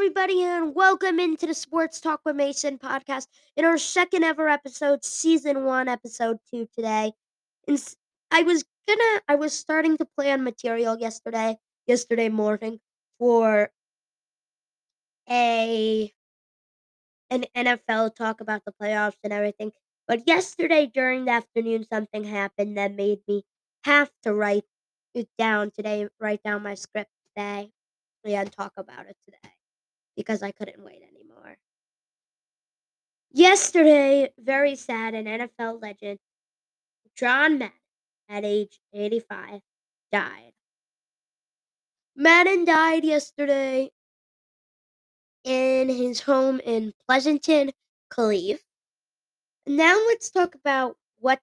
everybody, and welcome into the Sports Talk with Mason podcast in our second ever episode, season one, episode two today. And I was gonna, I was starting to plan material yesterday, yesterday morning, for a an NFL talk about the playoffs and everything. But yesterday during the afternoon, something happened that made me have to write it down today, write down my script today, and talk about it today because I couldn't wait anymore. Yesterday, very sad, an NFL legend, John Madden, at age 85, died. Madden died yesterday in his home in Pleasanton, Cleve. Now let's talk about what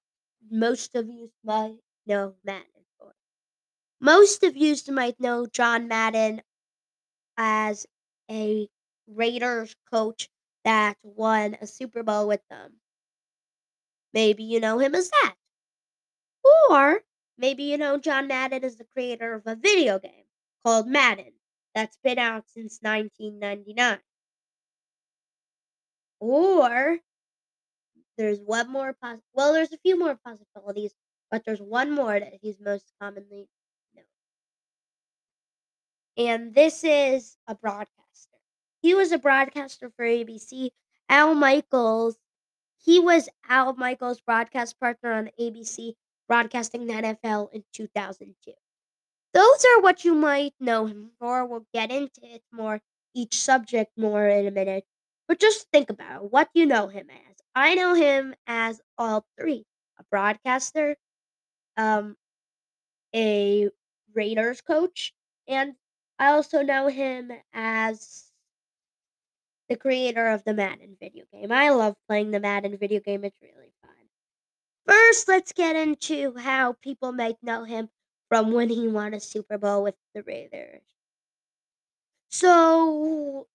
most of you might know Madden for. Most of you might know John Madden as a Raiders coach that won a Super Bowl with them. Maybe you know him as that. Or maybe you know John Madden is the creator of a video game called Madden that's been out since 1999. Or there's one more poss- well there's a few more possibilities, but there's one more that he's most commonly known. And this is a broadcaster. He was a broadcaster for ABC. Al Michaels, he was Al Michaels' broadcast partner on ABC, broadcasting the NFL in 2002. Those are what you might know him for. We'll get into it more, each subject more in a minute. But just think about it. what you know him as. I know him as all three a broadcaster, um, a Raiders coach, and I also know him as the creator of the Madden video game. I love playing the Madden video game, it's really fun. First, let's get into how people might know him from when he won a Super Bowl with the Raiders. So,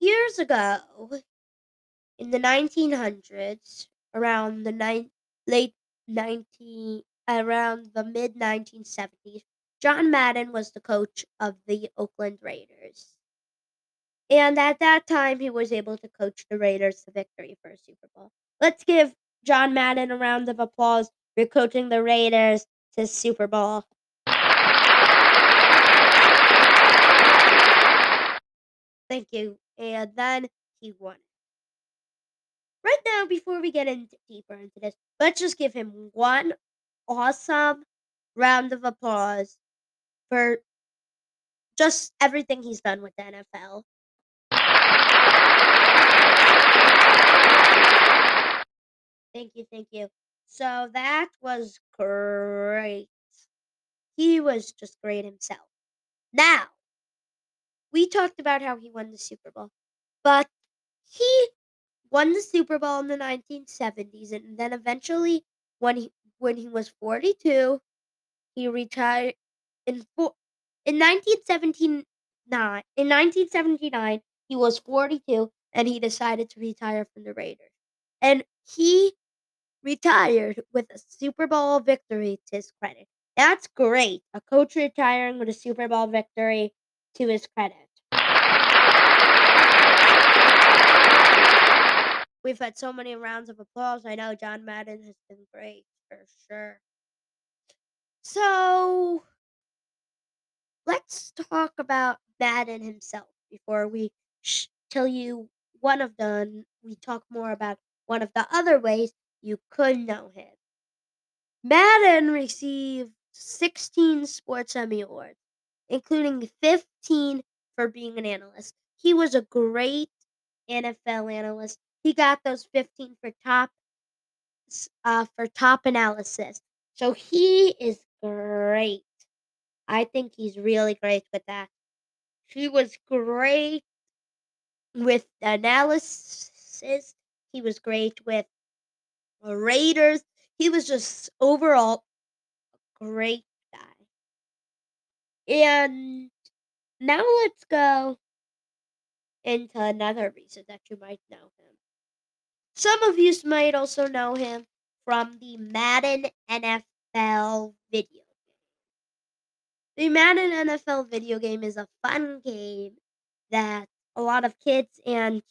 years ago, in the 1900s, around the ni- late 19 around the mid 1970s, John Madden was the coach of the Oakland Raiders. And at that time, he was able to coach the Raiders to victory for a Super Bowl. Let's give John Madden a round of applause for coaching the Raiders to Super Bowl. Thank you. And then he won. Right now, before we get into deeper into this, let's just give him one awesome round of applause for just everything he's done with the NFL. Thank you, thank you. So that was great. He was just great himself. Now, we talked about how he won the Super Bowl, but he won the Super Bowl in the 1970s, and then eventually, when he when he was 42, he retired in four, in 1979. In 1979, he was 42, and he decided to retire from the Raiders, and he retired with a Super Bowl victory to his credit. That's great. A coach retiring with a Super Bowl victory to his credit. We've had so many rounds of applause. I know John Madden has been great for sure. So let's talk about Madden himself before we sh- tell you one of the. We talk more about one of the other ways you could know him. Madden received 16 Sports Emmy Awards, including 15 for being an analyst. He was a great NFL analyst. He got those 15 for top uh, for top analysis. So he is great. I think he's really great with that. He was great with analysis. He was great with Raiders. He was just overall a great guy. And now let's go into another reason that you might know him. Some of you might also know him from the Madden NFL video game. The Madden NFL video game is a fun game that a lot of kids and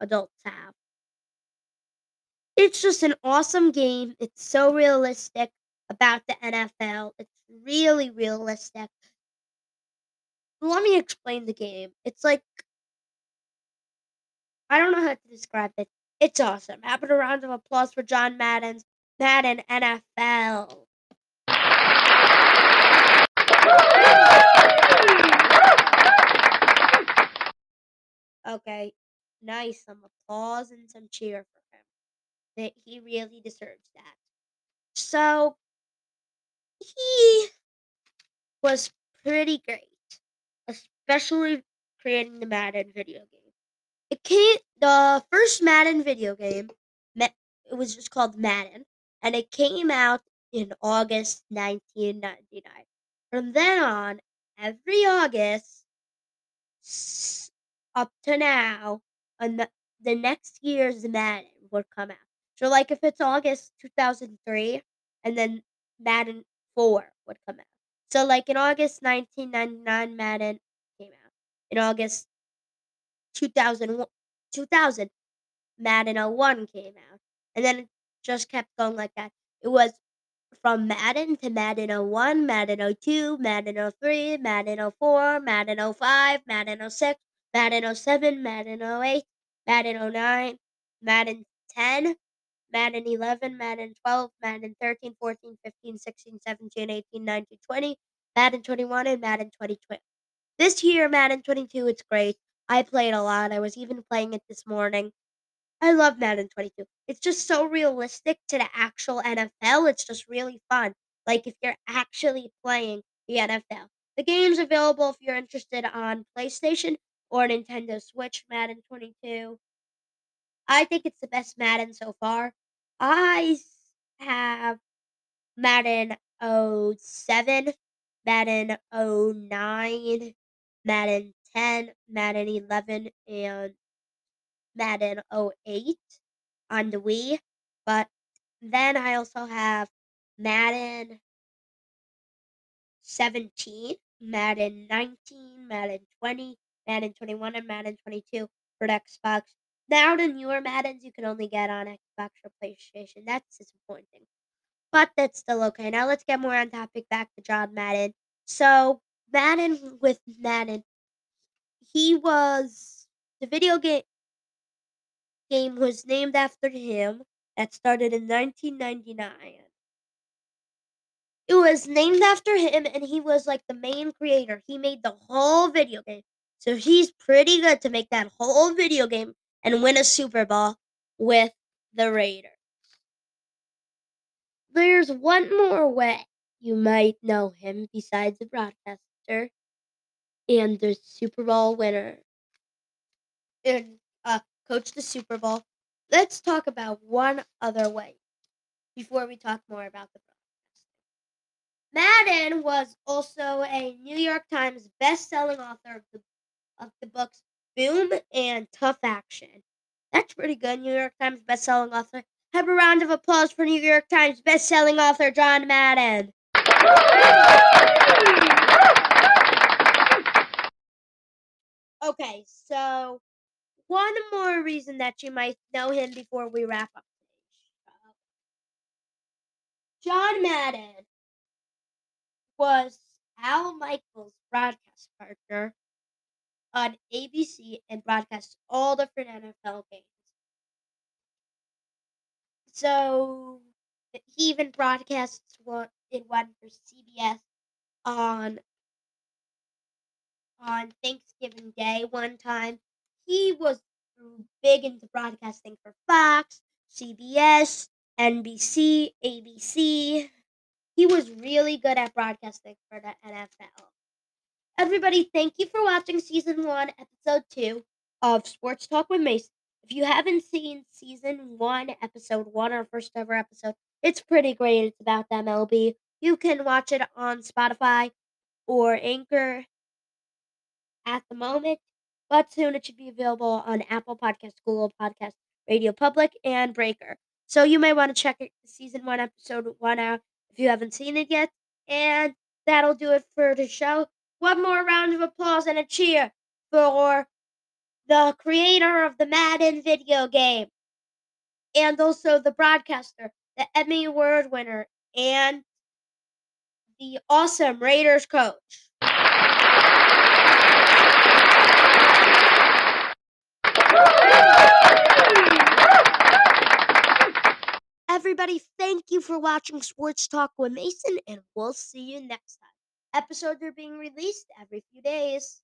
adults have. It's just an awesome game. It's so realistic about the NFL. It's really realistic. Let me explain the game. It's like I don't know how to describe it. It's awesome. Have a round of applause for John Madden's Madden NFL. Okay, nice. Some applause and some cheer. That he really deserves that. So he was pretty great, especially creating the Madden video game. It came the first Madden video game. It was just called Madden, and it came out in August 1999. From then on, every August up to now, and the, the next year's Madden would come out. So, like if it's August 2003, and then Madden 4 would come out. So, like in August 1999, Madden came out. In August 2000, 2000 Madden 01 came out. And then it just kept going like that. It was from Madden to Madden 01, Madden 02, Madden 03, Madden 04, Madden 05, Madden 06, Madden 07, Madden 08, Madden 09, Madden 10, Madden 11, Madden 12, Madden 13, 14, 15, 16, 17, 18, 19, 20, Madden 21, and Madden 22. This year, Madden 22, it's great. I played a lot. I was even playing it this morning. I love Madden 22. It's just so realistic to the actual NFL. It's just really fun. Like if you're actually playing the NFL. The game's available if you're interested on PlayStation or Nintendo Switch Madden 22. I think it's the best Madden so far. I have Madden 07, Madden 09, Madden 10, Madden 11, and Madden 08 on the Wii. But then I also have Madden 17, Madden 19, Madden 20, Madden 21, and Madden 22 for Xbox. Now the newer Maddens you can only get on Xbox or PlayStation. That's disappointing. But that's still okay. Now let's get more on topic back to John Madden. So Madden with Madden he was the video game game was named after him that started in 1999. It was named after him and he was like the main creator. He made the whole video game. So he's pretty good to make that whole video game and win a Super Bowl with the Raiders. There's one more way you might know him besides the broadcaster and the Super Bowl winner and uh, coach the Super Bowl. Let's talk about one other way before we talk more about the broadcast. Madden was also a New York Times best-selling author of the of the books Boom and Tough Action. That's pretty good. New York Times best-selling author. Have a round of applause for New York Times best-selling author John Madden. Okay, so one more reason that you might know him before we wrap up. John Madden was Al Michaels' broadcast partner on ABC and broadcasts all different NFL games. So he even broadcasts one in one for CBS on on Thanksgiving Day one time. He was big into broadcasting for Fox, CBS, NBC, ABC. He was really good at broadcasting for the NFL. Everybody, thank you for watching season one, episode two of Sports Talk with Mason. If you haven't seen season one, episode one, our first ever episode, it's pretty great. It's about the MLB. You can watch it on Spotify or Anchor at the moment, but soon it should be available on Apple Podcasts, Google Podcasts, Radio Public, and Breaker. So you may want to check it, season one, episode one out if you haven't seen it yet. And that'll do it for the show. One more round of applause and a cheer for the creator of the Madden video game, and also the broadcaster, the Emmy Award winner, and the awesome Raiders coach. Everybody, thank you for watching Sports Talk with Mason, and we'll see you next time. Episodes are being released every few days.